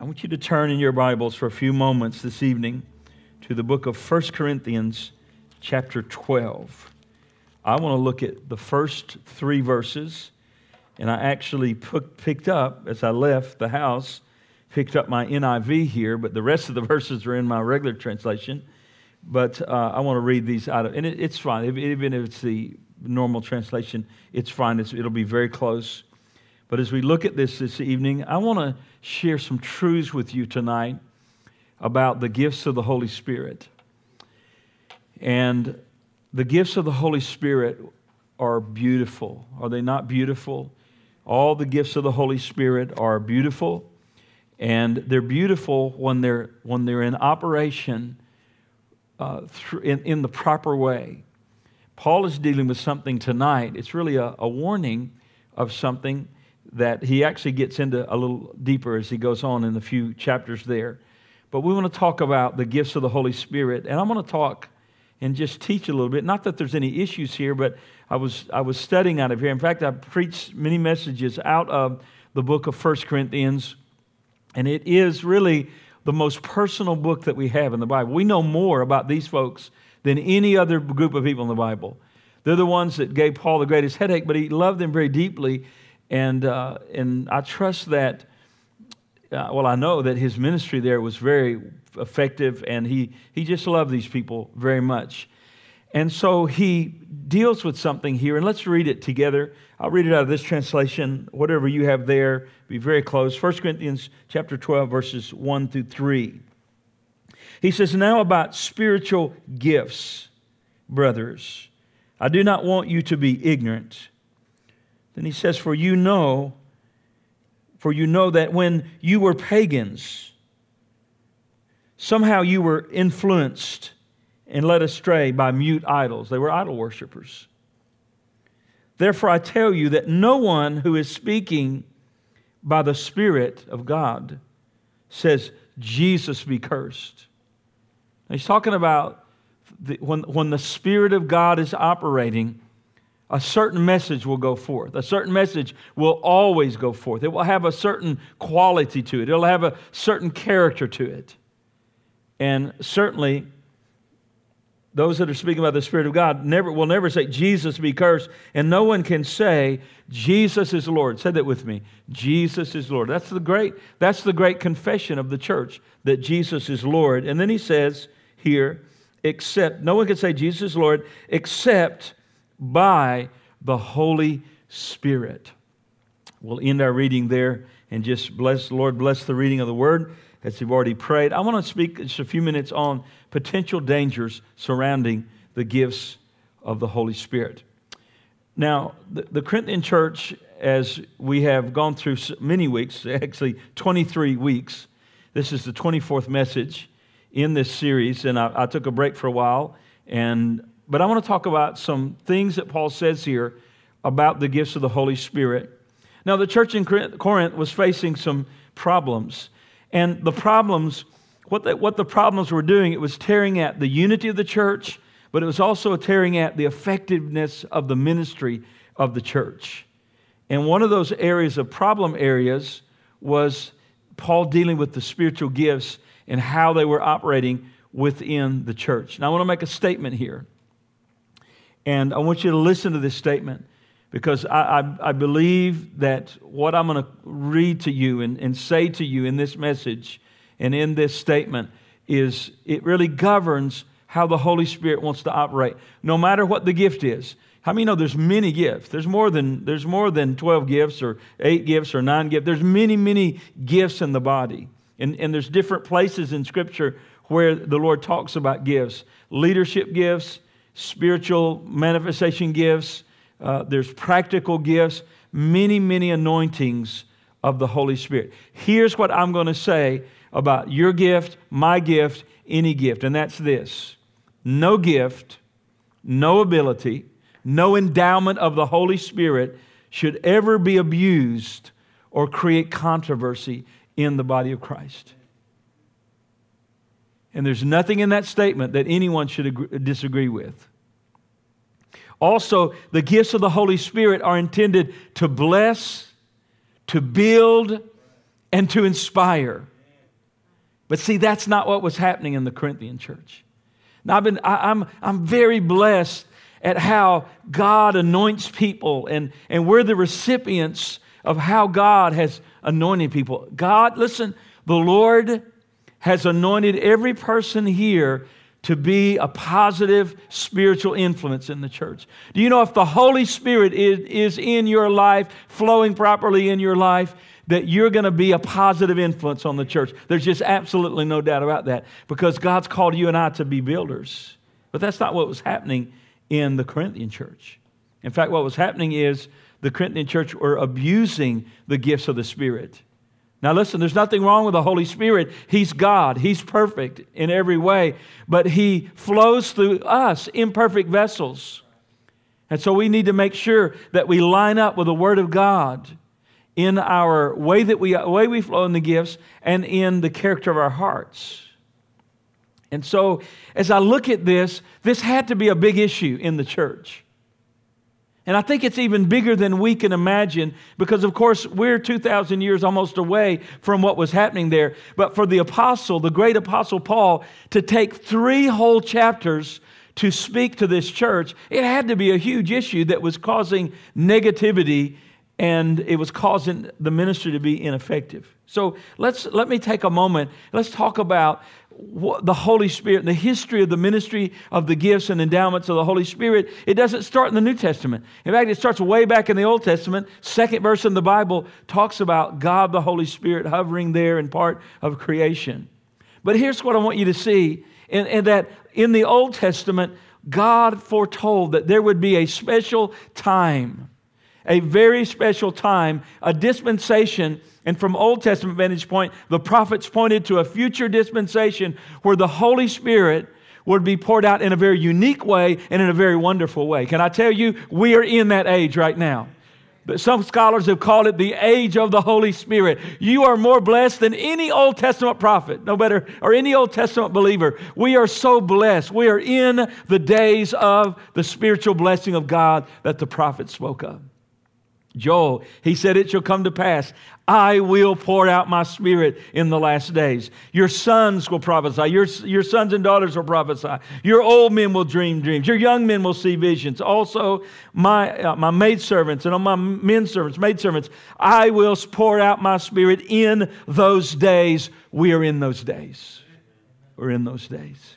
I want you to turn in your Bibles for a few moments this evening to the book of 1 Corinthians, chapter 12. I want to look at the first three verses, and I actually picked up as I left the house, picked up my NIV here, but the rest of the verses are in my regular translation. But uh, I want to read these out of, and it, it's fine. Even if it's the normal translation, it's fine. It's, it'll be very close. But as we look at this this evening, I want to share some truths with you tonight about the gifts of the Holy Spirit. And the gifts of the Holy Spirit are beautiful. Are they not beautiful? All the gifts of the Holy Spirit are beautiful, and they're beautiful when they're, when they're in operation uh, in, in the proper way. Paul is dealing with something tonight. It's really a, a warning of something that he actually gets into a little deeper as he goes on in the few chapters there. But we want to talk about the gifts of the Holy Spirit. And I want to talk and just teach a little bit. Not that there's any issues here, but I was, I was studying out of here. In fact, I preached many messages out of the book of First Corinthians. And it is really the most personal book that we have in the Bible. We know more about these folks than any other group of people in the Bible. They're the ones that gave Paul the greatest headache, but he loved them very deeply. And, uh, and I trust that, uh, well, I know that his ministry there was very effective, and he, he just loved these people very much. And so he deals with something here, and let's read it together. I'll read it out of this translation, whatever you have there, be very close. 1 Corinthians chapter 12, verses 1 through 3. He says, Now about spiritual gifts, brothers, I do not want you to be ignorant. Then he says, For you know, for you know that when you were pagans, somehow you were influenced and led astray by mute idols. They were idol worshippers. Therefore, I tell you that no one who is speaking by the Spirit of God says, Jesus be cursed. Now, he's talking about the, when, when the Spirit of God is operating, a certain message will go forth. A certain message will always go forth. It will have a certain quality to it, it'll have a certain character to it. And certainly, those that are speaking about the Spirit of God never, will never say, Jesus be cursed. And no one can say, Jesus is Lord. Say that with me. Jesus is Lord. That's the great, that's the great confession of the church, that Jesus is Lord. And then he says here, except, no one can say Jesus is Lord except by the Holy Spirit. We'll end our reading there and just bless, Lord, bless the reading of the word as you've already prayed. I want to speak just a few minutes on potential dangers surrounding the gifts of the Holy Spirit. Now, the, the Corinthian church, as we have gone through many weeks, actually 23 weeks, this is the 24th message in this series, and I, I took a break for a while. And, but I want to talk about some things that Paul says here about the gifts of the Holy Spirit. Now, the church in Corinth was facing some problems. And the problems, what the, what the problems were doing, it was tearing at the unity of the church, but it was also tearing at the effectiveness of the ministry of the church. And one of those areas of problem areas was Paul dealing with the spiritual gifts and how they were operating within the church. Now, I want to make a statement here. And I want you to listen to this statement because I, I, I believe that what I'm going to read to you and, and say to you in this message and in this statement is it really governs how the Holy Spirit wants to operate, no matter what the gift is. How many know there's many gifts? There's more than there's more than 12 gifts or eight gifts or nine gifts. There's many, many gifts in the body. And, and there's different places in Scripture where the Lord talks about gifts. Leadership gifts, spiritual manifestation gifts, uh, there's practical gifts, many, many anointings of the Holy Spirit. Here's what I'm going to say about your gift, my gift, any gift, and that's this no gift, no ability, no endowment of the Holy Spirit should ever be abused or create controversy in the body of Christ. And there's nothing in that statement that anyone should agree, disagree with. Also, the gifts of the Holy Spirit are intended to bless, to build, and to inspire. But see, that's not what was happening in the Corinthian church. Now, I've been, I, I'm, I'm very blessed at how God anoints people, and, and we're the recipients of how God has anointed people. God, listen, the Lord has anointed every person here to be a positive spiritual influence in the church. Do you know if the Holy Spirit is, is in your life, flowing properly in your life, that you're going to be a positive influence on the church? There's just absolutely no doubt about that because God's called you and I to be builders. But that's not what was happening in the Corinthian church. In fact, what was happening is the Corinthian church were abusing the gifts of the Spirit. Now, listen, there's nothing wrong with the Holy Spirit. He's God, He's perfect in every way, but He flows through us, imperfect vessels. And so we need to make sure that we line up with the Word of God in our way that we, way we flow in the gifts and in the character of our hearts. And so, as I look at this, this had to be a big issue in the church. And I think it's even bigger than we can imagine because, of course, we're 2,000 years almost away from what was happening there. But for the apostle, the great apostle Paul, to take three whole chapters to speak to this church, it had to be a huge issue that was causing negativity and it was causing the ministry to be ineffective. So let's, let me take a moment. Let's talk about the Holy Spirit, the history of the ministry of the gifts and endowments of the Holy Spirit, it doesn't start in the New Testament. In fact, it starts way back in the Old Testament. Second verse in the Bible talks about God the Holy Spirit hovering there in part of creation. But here's what I want you to see in, in that in the Old Testament, God foretold that there would be a special time, a very special time, a dispensation and from Old Testament vantage point, the prophets pointed to a future dispensation where the Holy Spirit would be poured out in a very unique way and in a very wonderful way. Can I tell you, we are in that age right now. But some scholars have called it the age of the Holy Spirit. You are more blessed than any Old Testament prophet, no better, or any Old Testament believer. We are so blessed. We are in the days of the spiritual blessing of God that the prophet spoke of. Joel, he said, It shall come to pass. I will pour out my spirit in the last days. Your sons will prophesy. Your, your sons and daughters will prophesy. Your old men will dream dreams. Your young men will see visions. Also, my, uh, my maidservants and on my men servants, maidservants, I will pour out my spirit in those days. We are in those days. We're in those days.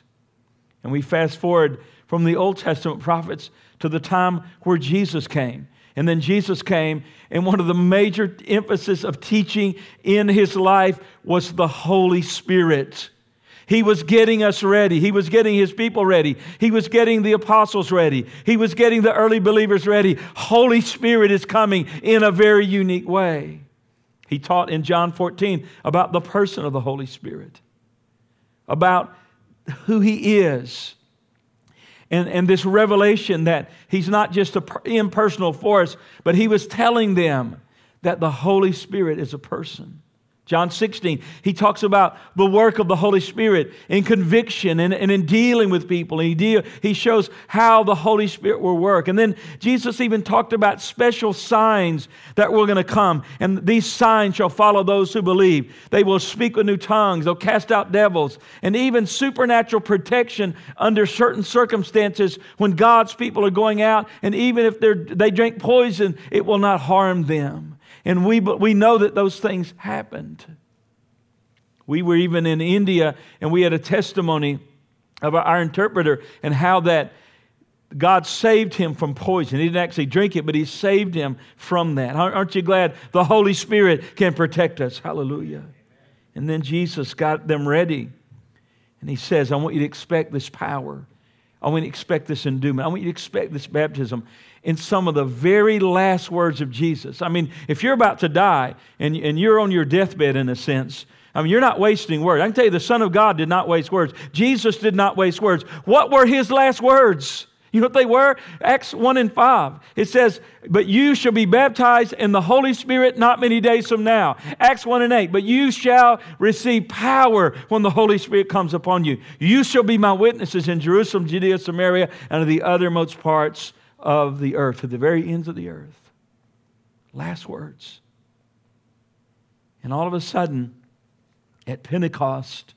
And we fast forward from the Old Testament prophets to the time where Jesus came. And then Jesus came, and one of the major emphasis of teaching in his life was the Holy Spirit. He was getting us ready. He was getting his people ready. He was getting the apostles ready. He was getting the early believers ready. Holy Spirit is coming in a very unique way. He taught in John 14 about the person of the Holy Spirit, about who he is, and, and this revelation that he's not just an impersonal force, but he was telling them that the Holy Spirit is a person. John 16, he talks about the work of the Holy Spirit in conviction and, and in dealing with people. He, deal, he shows how the Holy Spirit will work. And then Jesus even talked about special signs that were going to come. And these signs shall follow those who believe. They will speak with new tongues, they'll cast out devils, and even supernatural protection under certain circumstances when God's people are going out. And even if they drink poison, it will not harm them. And we, we know that those things happened. We were even in India and we had a testimony of our interpreter and how that God saved him from poison. He didn't actually drink it, but He saved him from that. Aren't you glad the Holy Spirit can protect us? Hallelujah. And then Jesus got them ready. And He says, I want you to expect this power. I want you to expect this endowment. I want you to expect this baptism in some of the very last words of Jesus. I mean, if you're about to die and, and you're on your deathbed in a sense, I mean, you're not wasting words. I can tell you the Son of God did not waste words. Jesus did not waste words. What were his last words? You know what they were? Acts 1 and 5. It says, But you shall be baptized in the Holy Spirit not many days from now. Acts 1 and 8. But you shall receive power when the Holy Spirit comes upon you. You shall be my witnesses in Jerusalem, Judea, Samaria, and of the uttermost parts of the earth, to the very ends of the earth. Last words. And all of a sudden, at Pentecost,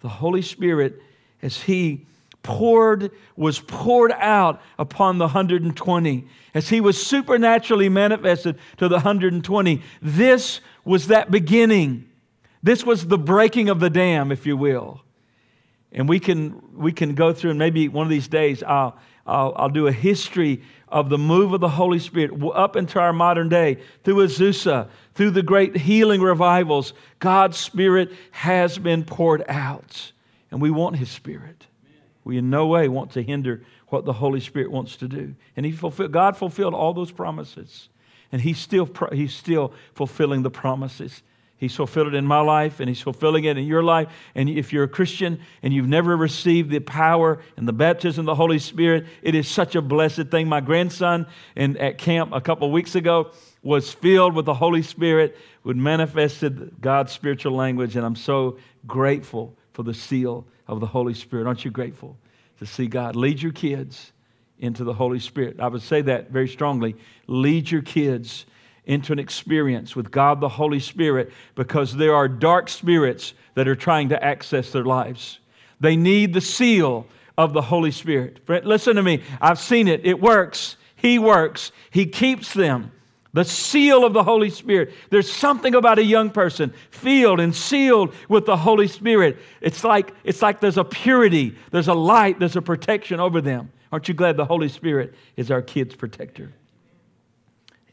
the Holy Spirit, as He poured, was poured out upon the 120, as He was supernaturally manifested to the 120, this was that beginning. This was the breaking of the dam, if you will. And we can, we can go through, and maybe one of these days I'll, I'll, I'll do a history of the move of the Holy Spirit up into our modern day through Azusa, through the great healing revivals. God's Spirit has been poured out, and we want His Spirit. We in no way want to hinder what the Holy Spirit wants to do. And he fulfilled, God fulfilled all those promises, and He's still, he's still fulfilling the promises. He's fulfilled it in my life and He's fulfilling it in your life. And if you're a Christian and you've never received the power and the baptism of the Holy Spirit, it is such a blessed thing. My grandson in, at camp a couple weeks ago was filled with the Holy Spirit, would manifested God's spiritual language, and I'm so grateful for the seal of the Holy Spirit. Aren't you grateful to see God lead your kids into the Holy Spirit? I would say that very strongly. Lead your kids into an experience with God the Holy Spirit because there are dark spirits that are trying to access their lives. They need the seal of the Holy Spirit. Listen to me. I've seen it. It works. He works. He keeps them. The seal of the Holy Spirit. There's something about a young person filled and sealed with the Holy Spirit. It's like, it's like there's a purity, there's a light, there's a protection over them. Aren't you glad the Holy Spirit is our kids' protector?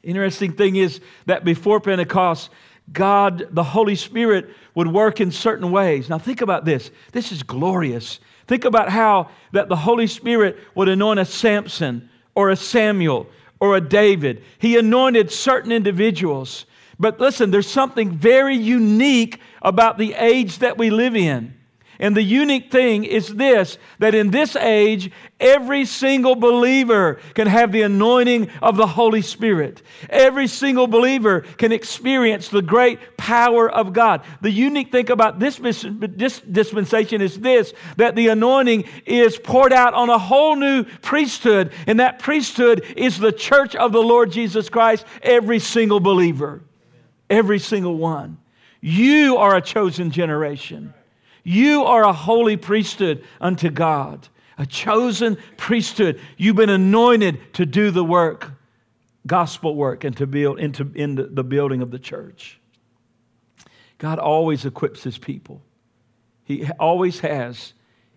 Interesting thing is that before Pentecost, God, the Holy Spirit, would work in certain ways. Now, think about this. This is glorious. Think about how that the Holy Spirit would anoint a Samson or a Samuel or a David. He anointed certain individuals. But listen, there's something very unique about the age that we live in. And the unique thing is this that in this age, every single believer can have the anointing of the Holy Spirit. Every single believer can experience the great power of God. The unique thing about this, dispensation is this that the anointing is poured out on a whole new priesthood, and that priesthood is the church of the Lord Jesus Christ, every single believer. Every single one. You are a chosen generation. You are a holy priesthood unto God, a chosen priesthood. You've been anointed to do the work, gospel work, and to build into, into the building of the church. God always equips his people. He always has,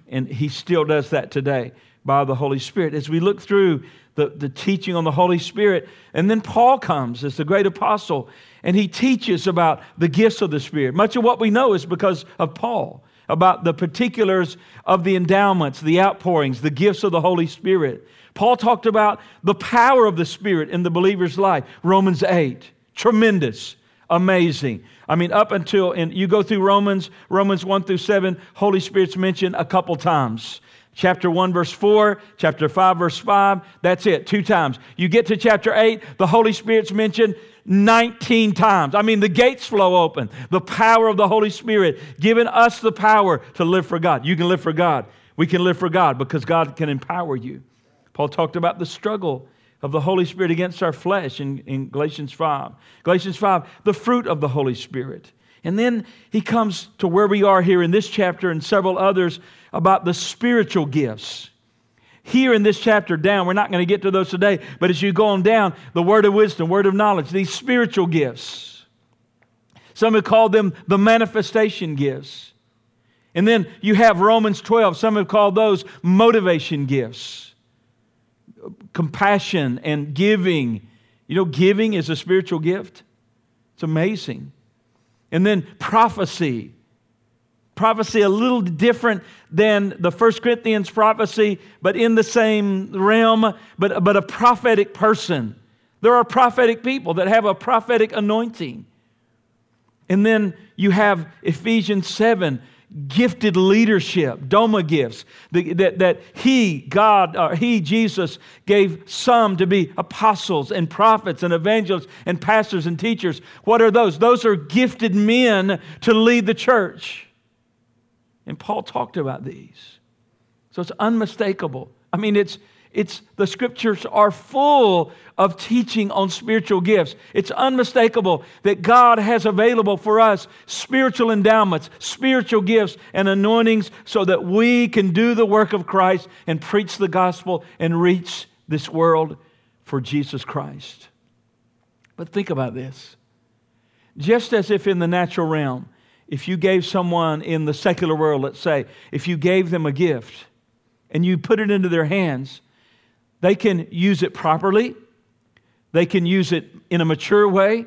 and he still does that today by the Holy Spirit. As we look through the, the teaching on the Holy Spirit, and then Paul comes as the great apostle, and he teaches about the gifts of the Spirit. Much of what we know is because of Paul about the particulars of the endowments, the outpourings, the gifts of the Holy Spirit. Paul talked about the power of the Spirit in the believer's life. Romans 8, tremendous, amazing. I mean, up until, and you go through Romans, Romans 1 through 7, Holy Spirit's mentioned a couple times. Chapter 1, verse 4, chapter 5, verse 5, that's it, two times. You get to chapter 8, the Holy Spirit's mentioned 19 times. I mean, the gates flow open. The power of the Holy Spirit giving us the power to live for God. You can live for God. We can live for God because God can empower you. Paul talked about the struggle of the Holy Spirit against our flesh in, in Galatians 5. Galatians 5, the fruit of the Holy Spirit. And then he comes to where we are here in this chapter and several others about the spiritual gifts here in this chapter down. We're not going to get to those today, but as you go on down, the word of wisdom, word of knowledge, these spiritual gifts. Some have called them the manifestation gifts. And then you have Romans 12. Some have called those motivation gifts. Compassion and giving. You know, giving is a spiritual gift. It's amazing. And then prophecy prophecy a little different than the First Corinthians prophecy, but in the same realm, but, but a prophetic person. There are prophetic people that have a prophetic anointing. And then you have Ephesians 7 gifted leadership, Doma gifts, that, that He, God, or He, Jesus, gave some to be apostles and prophets and evangelists and pastors and teachers. What are those? Those are gifted men to lead the church. And Paul talked about these. So it's unmistakable. I mean, it's, It's the scriptures are full of teaching on spiritual gifts. It's unmistakable that God has available for us spiritual endowments, spiritual gifts, and anointings so that we can do the work of Christ and preach the gospel and reach this world for Jesus Christ. But think about this. Just as if in the natural realm, if you gave someone in the secular world, let's say, if you gave them a gift and you put it into their hands, they can use it properly, they can use it in a mature way,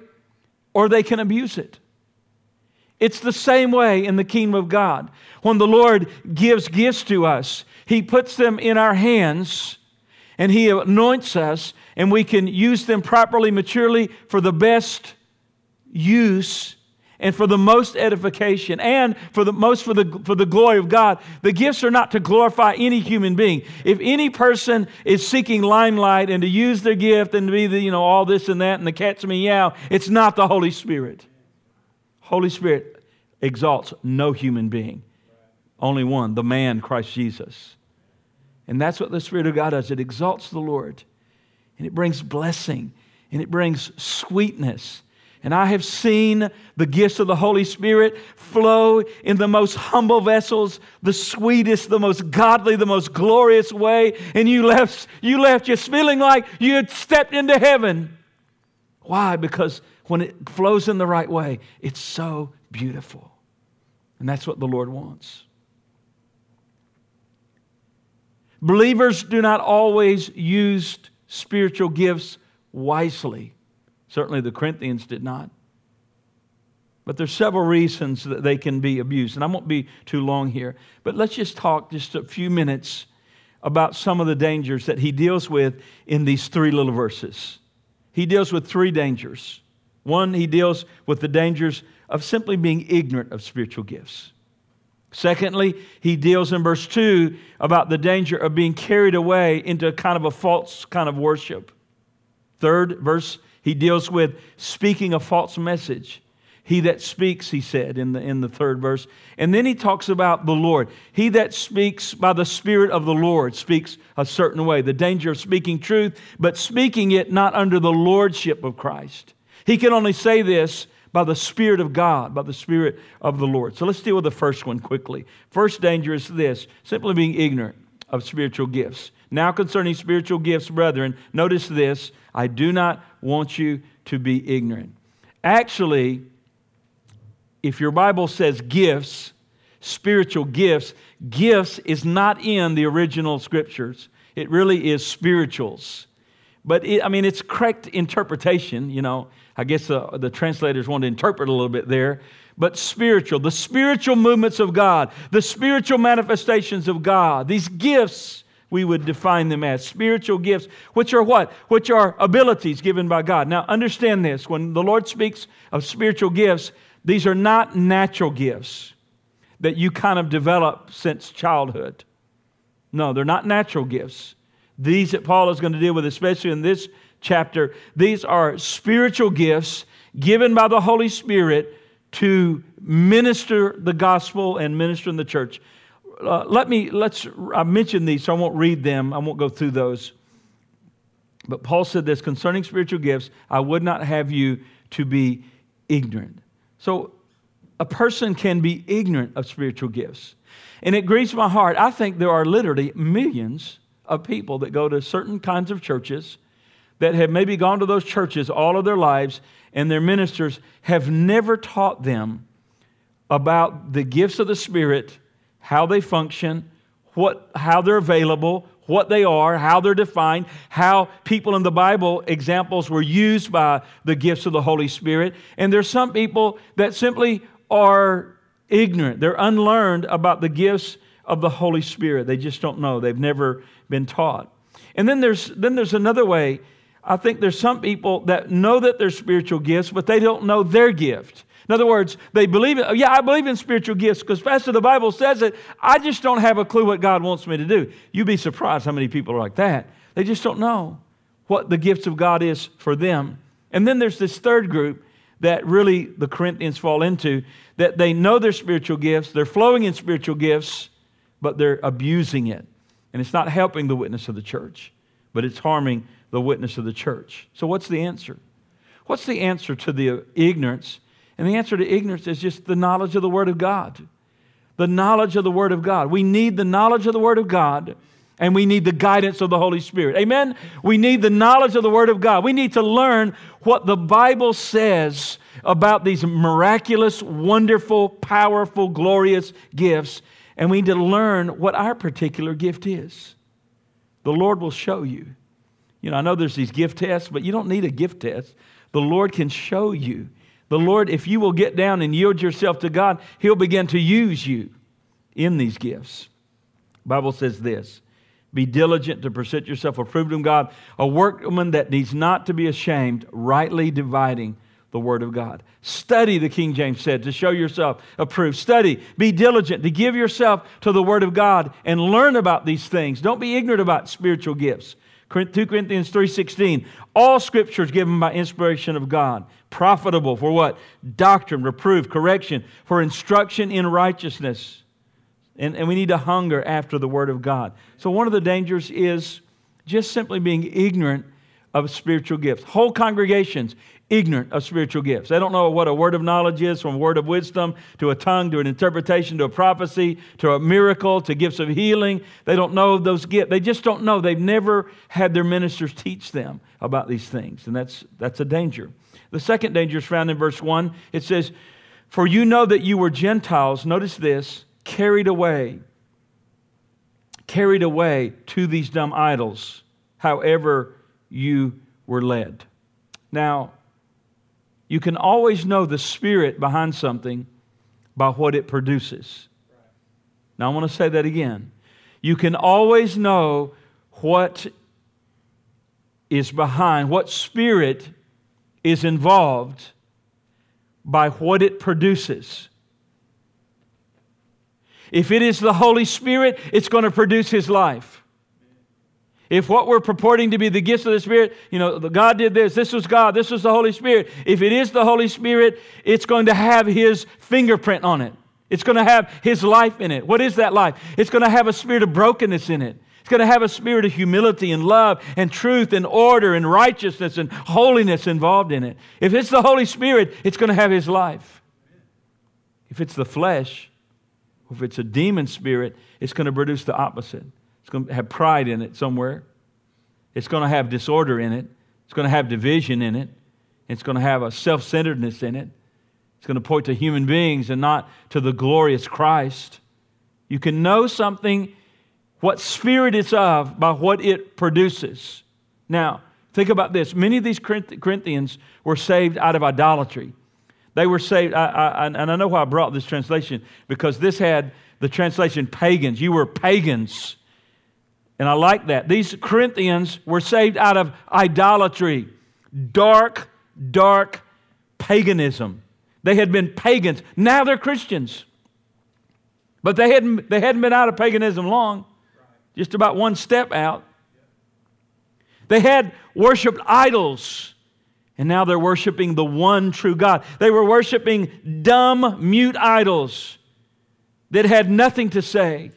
or they can abuse it. It's the same way in the kingdom of God. When the Lord gives gifts to us, He puts them in our hands and He anoints us, and we can use them properly, maturely for the best use and for the most edification and for the most for the, for the glory of God. The gifts are not to glorify any human being. If any person is seeking limelight and to use their gift and to be the, you know, all this and that and the cat's meow, it's not the Holy Spirit. Holy Spirit exalts no human being. Only one, the man, Christ Jesus. And that's what the Spirit of God does. It exalts the Lord and it brings blessing and it brings sweetness and I have seen the gifts of the Holy Spirit flow in the most humble vessels, the sweetest, the most godly, the most glorious way. And you left, you left just feeling like you had stepped into heaven. Why? Because when it flows in the right way, it's so beautiful. And that's what the Lord wants. Believers do not always use spiritual gifts wisely. Certainly the Corinthians did not. But there's several reasons that they can be abused. And I won't be too long here. But let's just talk just a few minutes about some of the dangers that he deals with in these three little verses. He deals with three dangers. One, he deals with the dangers of simply being ignorant of spiritual gifts. Secondly, he deals in verse 2 about the danger of being carried away into kind of a false kind of worship. Third, verse he deals with speaking a false message. He that speaks, he said in the, in the third verse. And then he talks about the Lord. He that speaks by the Spirit of the Lord speaks a certain way. The danger of speaking truth, but speaking it not under the lordship of Christ. He can only say this by the Spirit of God, by the Spirit of the Lord. So let's deal with the first one quickly. First danger is this simply being ignorant of spiritual gifts. Now, concerning spiritual gifts, brethren, notice this I do not want you to be ignorant. Actually, if your Bible says gifts, spiritual gifts, gifts is not in the original scriptures. It really is spirituals. But it, I mean, it's correct interpretation. You know, I guess the, the translators want to interpret a little bit there. But spiritual, the spiritual movements of God, the spiritual manifestations of God, these gifts we would define them as spiritual gifts, which are what? Which are abilities given by God. Now, understand this when the Lord speaks of spiritual gifts, these are not natural gifts that you kind of develop since childhood. No, they're not natural gifts. These that Paul is going to deal with, especially in this chapter, these are spiritual gifts given by the Holy Spirit to minister the gospel and minister in the church uh, let me, let's, I mentioned these, so I won't read them. I won't go through those. But Paul said this concerning spiritual gifts, I would not have you to be ignorant. So a person can be ignorant of spiritual gifts. And it grieves my heart. I think there are literally millions of people that go to certain kinds of churches that have maybe gone to those churches all of their lives, and their ministers have never taught them about the gifts of the Spirit how they function, what, how they're available, what they are, how they're defined, how people in the Bible examples were used by the gifts of the Holy Spirit. And there's some people that simply are ignorant, they're unlearned about the gifts of the Holy Spirit. They just don't know, they've never been taught. And then there's, then there's another way. I think there's some people that know that they're spiritual gifts, but they don't know their gift. In other words, they believe it. Yeah, I believe in spiritual gifts because, Pastor, the Bible says it. I just don't have a clue what God wants me to do. You'd be surprised how many people are like that. They just don't know what the gifts of God is for them. And then there's this third group that really the Corinthians fall into that they know their spiritual gifts, they're flowing in spiritual gifts, but they're abusing it. And it's not helping the witness of the church. but it's harming the witness of the church. So, what's the answer? What's the answer to the ignorance? And the answer to ignorance is just the knowledge of the Word of God. The knowledge of the Word of God. We need the knowledge of the Word of God and we need the guidance of the Holy Spirit. Amen? We need the knowledge of the Word of God. We need to learn what the Bible says about these miraculous, wonderful, powerful, glorious gifts, and we need to learn what our particular gift is. The Lord will show you. You know, I know there's these gift tests, but you don't need a gift test. The Lord can show you. The Lord, if you will get down and yield yourself to God, He'll begin to use you in these gifts. The Bible says this be diligent to present yourself approved of God, a workman that needs not to be ashamed, rightly dividing the Word of God. Study, the King James said, to show yourself approved. Study, be diligent to give yourself to the Word of God and learn about these things. Don't be ignorant about spiritual gifts. 2 Corinthians 3:16 All scripture is given by inspiration of God, profitable for what? Doctrine, reproof, correction, for instruction in righteousness and, and we need to hunger after the Word of God. So, one of the dangers is just simply being ignorant of spiritual gifts. Whole congregations ignorant of spiritual gifts. They don't know what a word of knowledge is, from a word of wisdom to a tongue to an interpretation to a prophecy to a miracle to gifts of healing. They don't know those gifts. They just don't know. They've never had their ministers teach them about these things, and that's that's a danger. The second danger is found in verse 1. It says, For you know that you were Gentiles, notice this, carried away, carried away to these dumb idols, however you were led. Now, you can always know the spirit behind something by what it produces. Now, I want to say that again. You can always know what is behind, what spirit is involved by what it produces. If it is the Holy Spirit, it's going to produce His life. If what we're purporting to be the gifts of the Spirit, you know, God did this, this was God, this was the Holy Spirit. If it is the Holy Spirit, it's going to have His fingerprint on it. It's going to have His life in it. What is that life? It's going to have a spirit of brokenness in it. It's going to have a spirit of humility and love and truth and order and righteousness and holiness involved in it. If it's the Holy Spirit, it's going to have His life. If it's the flesh, if it's a demon spirit, it's going to produce the opposite. It's going to have pride in it somewhere. It's going to have disorder in it. It's going to have division in it. It's going to have a self centeredness in it. It's going to point to human beings and not to the glorious Christ. You can know something, what spirit it's of, by what it produces. Now, think about this. Many of these Corinthians were saved out of idolatry. They were saved, I, I, and I know why I brought this translation, because this had the translation pagans. You were pagans. And I like that. These Corinthians were saved out of idolatry, dark, dark paganism. They had been pagans. Now they're Christians. But they hadn't, they hadn't been out of paganism long, just about one step out. They had worshiped idols. And now they're worshiping the one true God. They were worshiping dumb, mute idols that had nothing to say.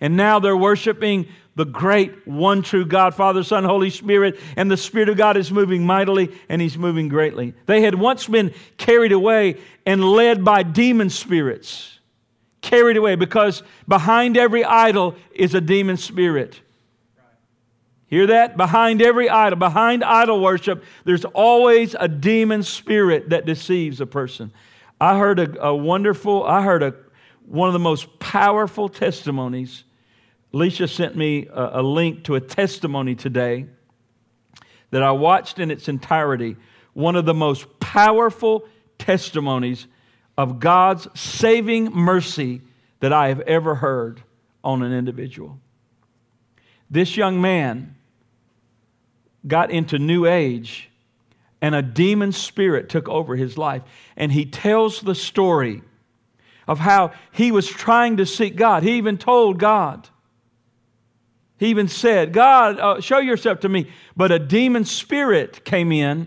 And now they're worshiping the great one true God, Father, Son, Holy Spirit, and the Spirit of God is moving mightily and He's moving greatly. They had once been carried away and led by demon spirits. Carried away because behind every idol is a demon spirit. Hear that? Behind every idol, behind idol worship, there's always a demon spirit that deceives a person. I heard a, a wonderful, I heard a, one of the most powerful testimonies. Alicia sent me a, a link to a testimony today that I watched in its entirety. One of the most powerful testimonies of God's saving mercy that I have ever heard on an individual. This young man got into New Age and a demon spirit took over his life. And he tells the story of how he was trying to seek God. He even told God, he even said, God, uh, show yourself to me. But a demon spirit came in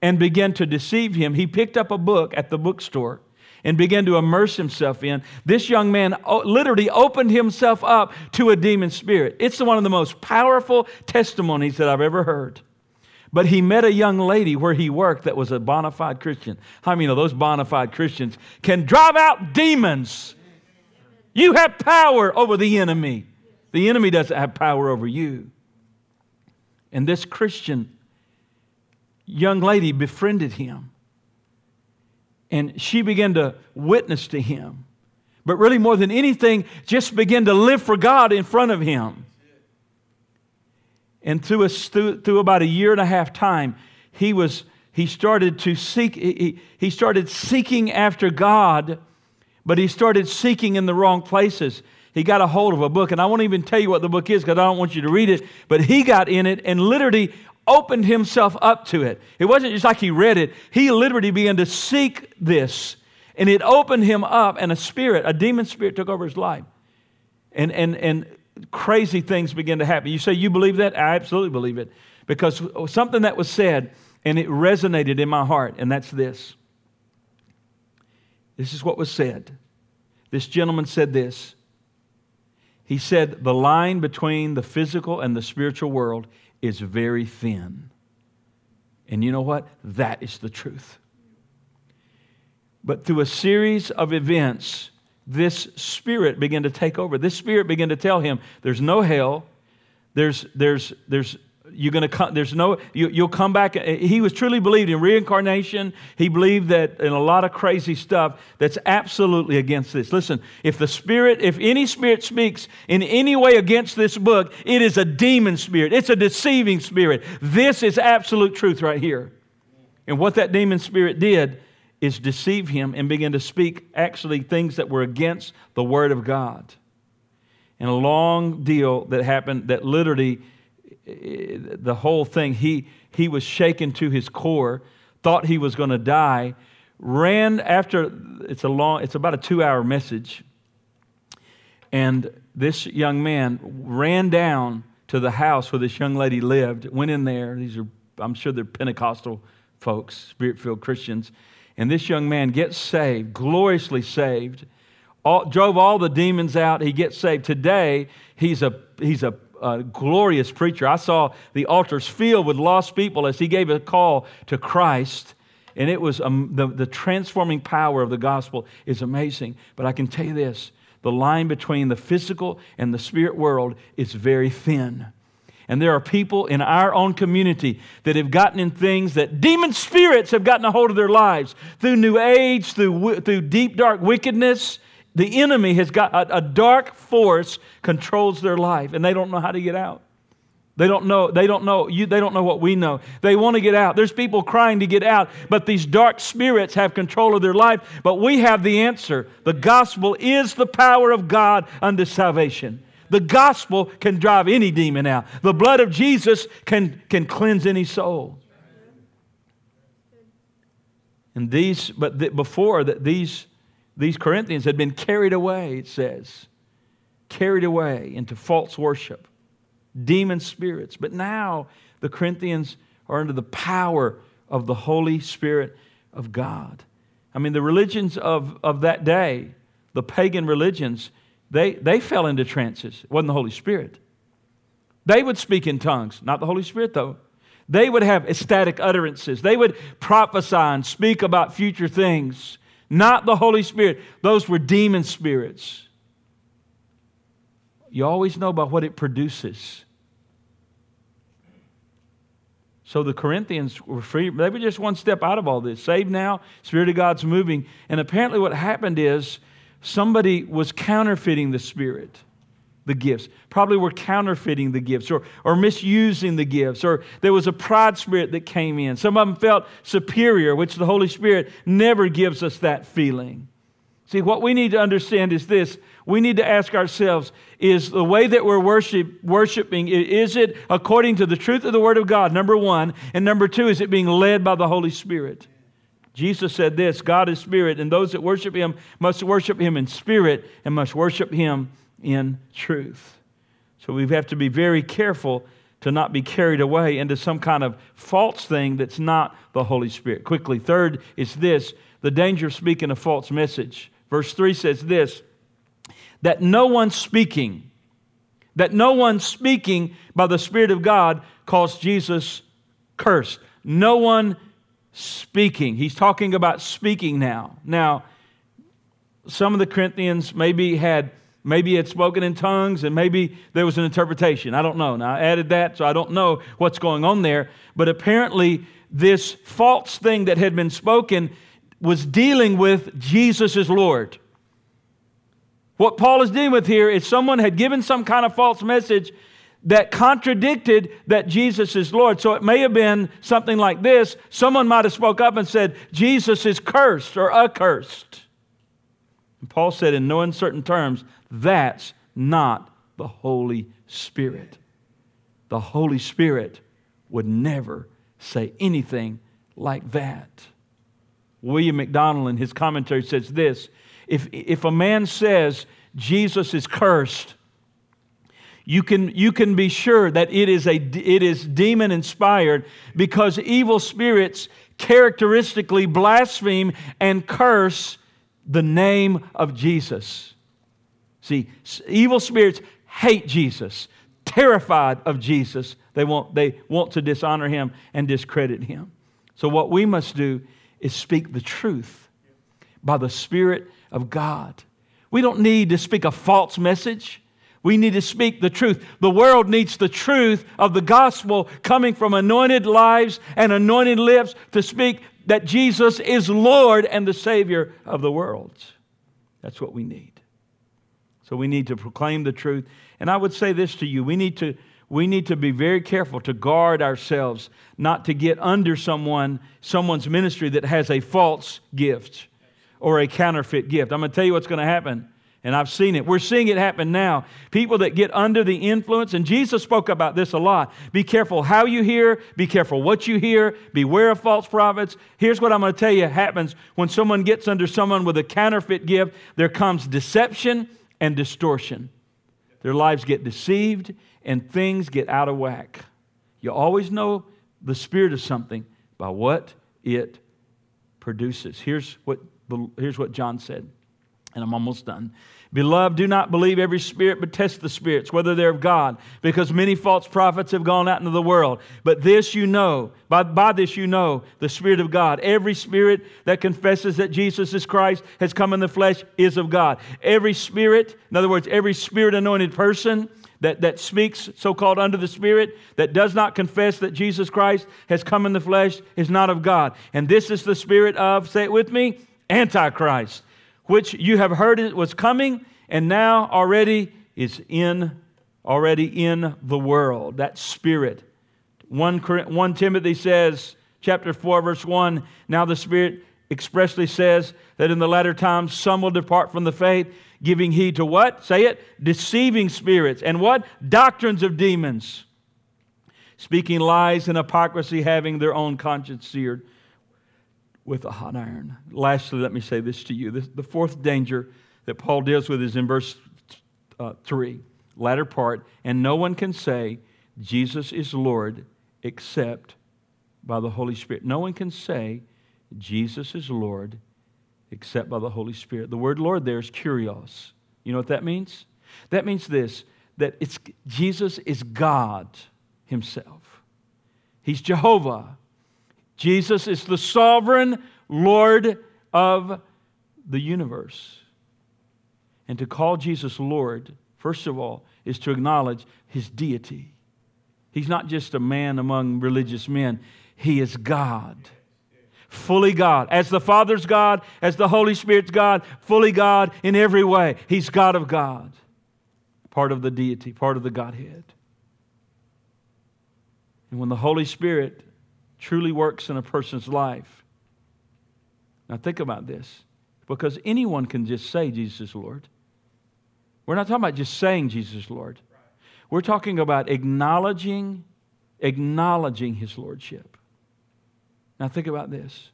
and began to deceive him. He picked up a book at the bookstore and began to immerse himself in, this young man literally opened himself up to a demon spirit. It's one of the most powerful testimonies that I've ever heard. But he met a young lady where he worked that was a bona fide Christian. How many know those bona fide Christians can drive out demons? You have power over the enemy. The enemy doesn't have power over you. And this Christian young lady befriended him. And she began to witness to him. But really, more than anything, just began to live for God in front of him. And through, a, through, about a year and a half time, he was he started to seek he, he started seeking after god but he started seeking in the wrong places he got a hold of a book and i won't even tell you what the book is because i don't want you to read it but he got in it and literally opened himself up to it. It wasn't just like he read it, he literally began to seek this. And it opened him up, and a spirit, a demon spirit, took over his life. And, and, and crazy things began to happen. You say, You believe that? I absolutely believe it. Because something that was said, and it resonated in my heart, and that's this. This is what was said. This gentleman said this. He said, The line between the physical and the spiritual world is very thin. And you know what? That is the truth. But through a series of events, this spirit began to take over. This spirit began to tell him there's no hell, there's, there's, there's you're going to come there's no you, you'll come back uh, he was truly believed in reincarnation. He believed that in a lot of crazy stuff that's absolutely against this. Listen if the spirit if any spirit speaks in any way against this book it is a demon spirit. It's a deceiving spirit. This is absolute truth right here. And what that demon spirit did is deceive him and begin to speak actually things that were against the word of god. And a long deal that happened that literally the whole thing, he, he was shaken to his core, thought he was going to die, ran after, it's a long, it's about a two hour message. And this young man ran down to the house where this young lady lived, went in there. These are, I'm sure they're Pentecostal folks, spirit filled Christians. And this young man gets saved, gloriously saved, all, drove all the demons out. He gets saved. Today, he's a, he's a a glorious preacher. I saw the altars filled with lost people as he gave a call to Christ. And it was um, the, the transforming power of the gospel is amazing. But I can tell you this the line between the physical and the spirit world is very thin. And there are people in our own community that have gotten in things that demon spirits have gotten a hold of their lives through New Age, through, through deep, dark wickedness the enemy has got a, a dark force controls their life, and they don't know how to get out. They don't know, they don't know, you, they don't know what we know. They want to get out. There's people crying to get out, but these dark spirits have control of their life. But we have the answer. The gospel is the power of God unto salvation. The gospel can drive any demon out. The blood of Jesus can, can cleanse any soul. And these, but before that, these these Corinthians had been carried away, it says, carried away into false worship, demon spirits. But now the Corinthians are under the power of the Holy Spirit of God. I mean, the religions of, of that day, the pagan religions, they, they fell into trances. It wasn't the Holy Spirit. They would speak in tongues, not the Holy Spirit, though. They would have ecstatic utterances. They would prophesy and speak about future things not the Holy Spirit. Those were demon spirits. You always know about what it produces. So the Corinthians were free. They were just one step out of all this. Saved now, Spirit of God's moving. And apparently, what happened is somebody was counterfeiting the Spirit the gifts. Probably were counterfeiting the gifts or, or misusing the gifts, or there was a pride spirit that came in. Some of them felt superior, which the Holy Spirit never gives us that feeling. See, what we need to understand is this we need to ask ourselves is the way that we're worship, worshiping, is it according to the truth of the Word of God, number one? And number two, is it being led by the Holy Spirit? Jesus said this God is spirit, and those that worship him must worship him in spirit and must worship him in truth. So we have to be very careful to not be carried away into some kind of false thing that's not the Holy Spirit. Quickly, third is this the danger of speaking a false message. Verse 3 says this that no one speaking, that no one speaking by the Spirit of God calls Jesus cursed. No one speaking. He's talking about speaking now. Now, some of the Corinthians maybe had maybe had spoken in tongues and maybe there was an interpretation. I don't know. Now I added that, so I don't know what's going on there. But apparently, this false thing that had been spoken was dealing with Jesus as Lord. What Paul is dealing with here is someone had given some kind of false message that contradicted that Jesus is Lord. So it may have been something like this. Someone might have spoke up and said, Jesus is cursed or accursed. And Paul said in no uncertain terms, that's not the Holy Spirit. The Holy Spirit would never say anything like that. William MacDonald in his commentary says this if, if a man says Jesus is cursed, you can, you can be sure that it is, a, it is demon inspired because evil spirits characteristically blaspheme and curse the name of Jesus. See, evil spirits hate Jesus, terrified of Jesus. They want, they want to dishonor him and discredit him. So, what we must do is speak the truth by the Spirit of God. We don't need to speak a false message. We need to speak the truth. The world needs the truth of the gospel coming from anointed lives and anointed lips to speak that Jesus is Lord and the Savior of the world. That's what we need. So we need to proclaim the truth. And I would say this to you we need to we need to be very careful to guard ourselves not to get under someone someone's ministry that has a false gift or a counterfeit gift i'm going to tell you what's going to happen and i've seen it. We're seeing it happen now. People that get under the influence and jesus spoke about this a lot. Be careful how you hear. Be careful what you hear. Beware of false prophets. Here's what i'm going to tell you happens when someone gets under someone with a counterfeit gift. There comes deception and distortion. Their lives get deceived and things get out of whack. You always know the spirit of something by what it produces. Here's what, here's what John said, and I'm almost done. Beloved, do not believe every spirit, but test the spirits, whether they're of God, because many false prophets have gone out into the world. But this you know, by, by this you know the Spirit of God. Every spirit that confesses that Jesus is Christ has come in the flesh is of God. Every spirit, in other words, every spirit anointed person, that, that speaks so called under the Spirit, that does not confess that Jesus Christ has come in the flesh, is not of God. And this is the spirit of, say it with me, Antichrist, which you have heard it was coming and now already is in already in the world that spirit 1, 1 timothy says chapter 4 verse 1 now the spirit expressly says that in the latter times some will depart from the faith giving heed to what? Say it. Deceiving spirits. And what? Doctrines of demons. Speaking lies and hypocrisy, having their own conscience seared with a hot iron. Lastly, let me say this to you. The fourth danger that Paul deals with is in verse uh, 3, latter part. And no one can say, Jesus is Lord, except by the Holy Spirit. No one can say, Jesus is Lord, except by the Holy Spirit. The word Lord there is kurios. You know what that means? That means this that it's Jesus is God himself. He's Jehovah. Jesus is the sovereign Lord of the universe. And to call Jesus Lord, first of all, is to acknowledge his deity. He's not just a man among religious men, he is God fully God. As the Father's God, as the Holy Spirit's God, fully God in every way. He's God of God, part of the deity, part of the Godhead. And when the Holy Spirit truly works in a person's life, now think about this, because anyone can just say Jesus is Lord. We're not talking about just saying Jesus is Lord. We're talking about acknowledging, acknowledging his lordship. Now, think about this.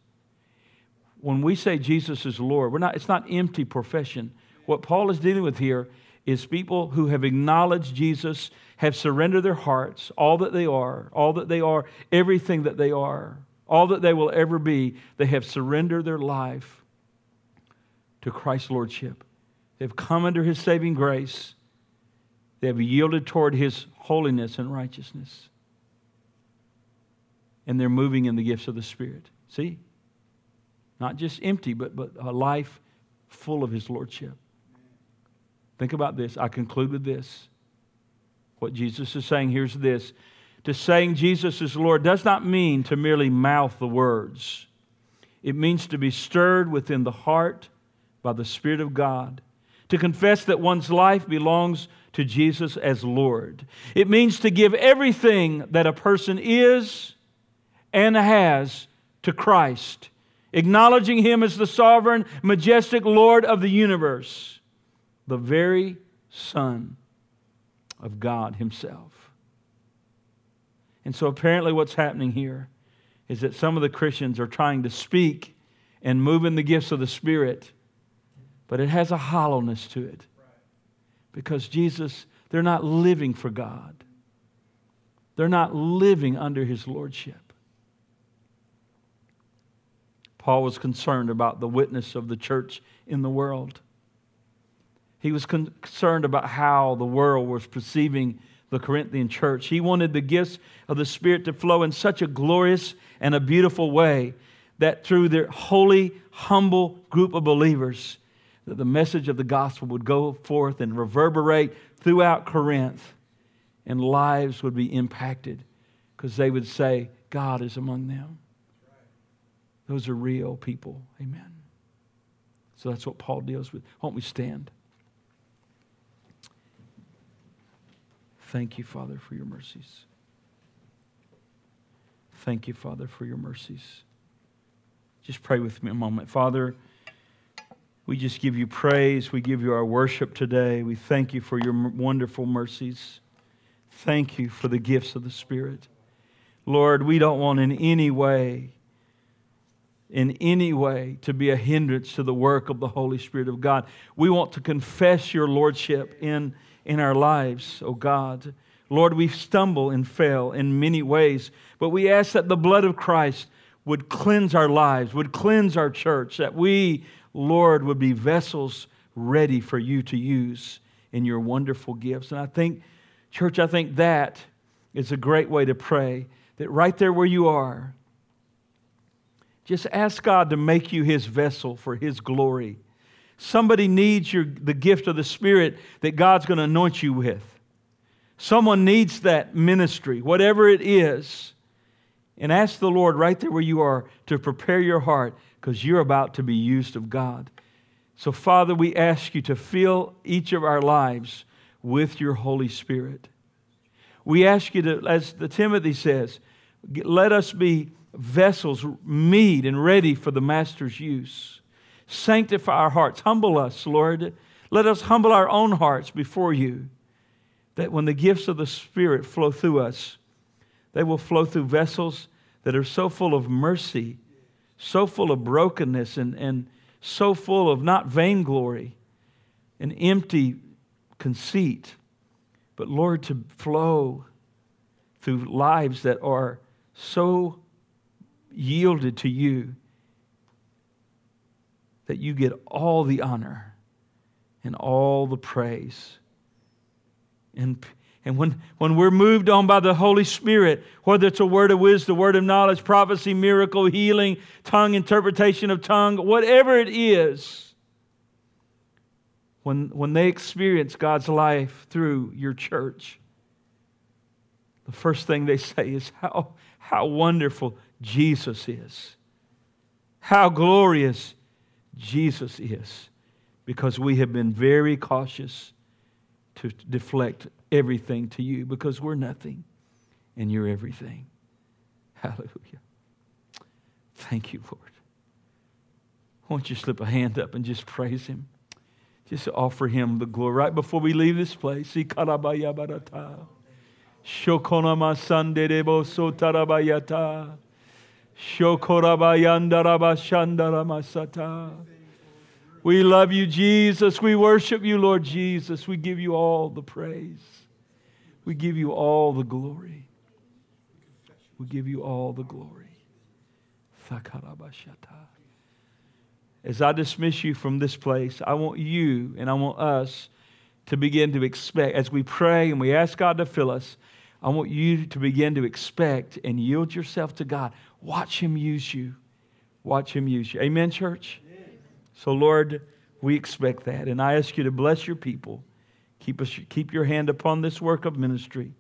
When we say Jesus is Lord, we're not, it's not empty profession. What Paul is dealing with here is people who have acknowledged Jesus, have surrendered their hearts, all that they are, all that they are, everything that they are. all that they will ever be, they have surrendered their life to Christ's Lordship. They've come under His saving grace. They have yielded toward His holiness and righteousness. And they're moving in the gifts of the Spirit. See? Not just empty, but, but a life full of His Lordship. Think about this. I conclude with this. What Jesus is saying here's this to saying Jesus is Lord does not mean to merely mouth the words, it means to be stirred within the heart by the Spirit of God, to confess that one's life belongs to Jesus as Lord. It means to give everything that a person is and has to Christ, acknowledging Him as the sovereign, majestic Lord of the universe, the very Son of God Himself. And so apparently, what's happening here is that some of the Christians are trying to speak and move in the gifts of the Spirit, but it has a hollowness to it. Because Jesus, they're not living for God, they're not living under His Lordship. Paul was concerned about the witness of the church in the world. He was concerned about how the world was perceiving the Corinthian church. He wanted the gifts of the Spirit to flow in such a glorious and a beautiful way that through their holy, humble group of believers, that the message of the gospel would go forth and reverberate throughout Corinth, and lives would be impacted because they would say, God is among them. Those are real people. Amen. So that's what Paul deals with. Won't we stand? Thank you, Father, for your mercies. Thank you, Father, for your mercies. Just pray with me a moment. Father, we just give you praise. We give you our worship today. We thank you for your wonderful mercies. Thank you for the gifts of the Spirit. Lord, we don't want in any way, in any way, to be a hindrance to the work of the Holy Spirit of God. We want to confess your Lordship in in our lives, oh God. Lord, we stumble and fail in many ways, but we ask that the blood of Christ would cleanse our lives, would cleanse our church, that we, Lord, would be vessels ready for you to use in your wonderful gifts. And I think, church, I think that is a great way to pray. That right there where you are, just ask God to make you his vessel for his glory. Somebody needs your, the gift of the Spirit that God's going to anoint you with. Someone needs that ministry, whatever it is. And ask the Lord right there where you are to prepare your heart because you're about to be used of God. So, Father, we ask you to fill each of our lives with your Holy Spirit. We ask you to, as the Timothy says, let us be vessels, meet and ready for the Master's use. Sanctify our hearts. Humble us, Lord. Let us humble our own hearts before you, that when the gifts of the Spirit flow through us, they will flow through vessels that are so full of mercy, so full of brokenness, and, and so full of not vainglory and empty conceit, but Lord, to flow through lives that are so yielded to you that you get all the honor and all the praise. And, and when, when we're moved on by the Holy Spirit, whether it's a word of wisdom, word of knowledge, prophecy, miracle, healing, tongue, interpretation of tongue, whatever it is, when, when they experience God's life through your church, the first thing they say is how, how wonderful Jesus is. How glorious Jesus is because we have been very cautious to deflect everything to you because we're nothing and you're everything. Hallelujah. Thank you, Lord. Won't you slip a hand up and just praise Him? Just offer Him the glory. Right before we leave this place, Shokonama Sanderebo Sotarabayata. We love you, Jesus. We worship you, Lord Jesus. We give you all the praise. We give you all the glory. We give you all the glory. As I dismiss you from this place, I want you and I want us to begin to expect, as we pray and we ask God to fill us, I want you to begin to expect and yield yourself to God. Watch Him use you. Watch Him use you. Amen, church? So, Lord, we expect that. And I ask you to bless your people. Keep, us, keep your hand upon this work of ministry.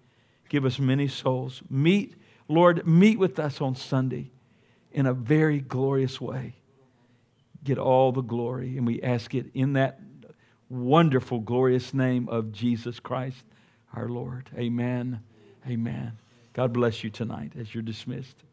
Give us many souls. Meet, Lord, meet with us on Sunday in a very glorious way. Get all the glory. And we ask it in that wonderful, glorious name of Jesus Christ, our Lord. Amen. Amen. God bless you tonight as you're dismissed.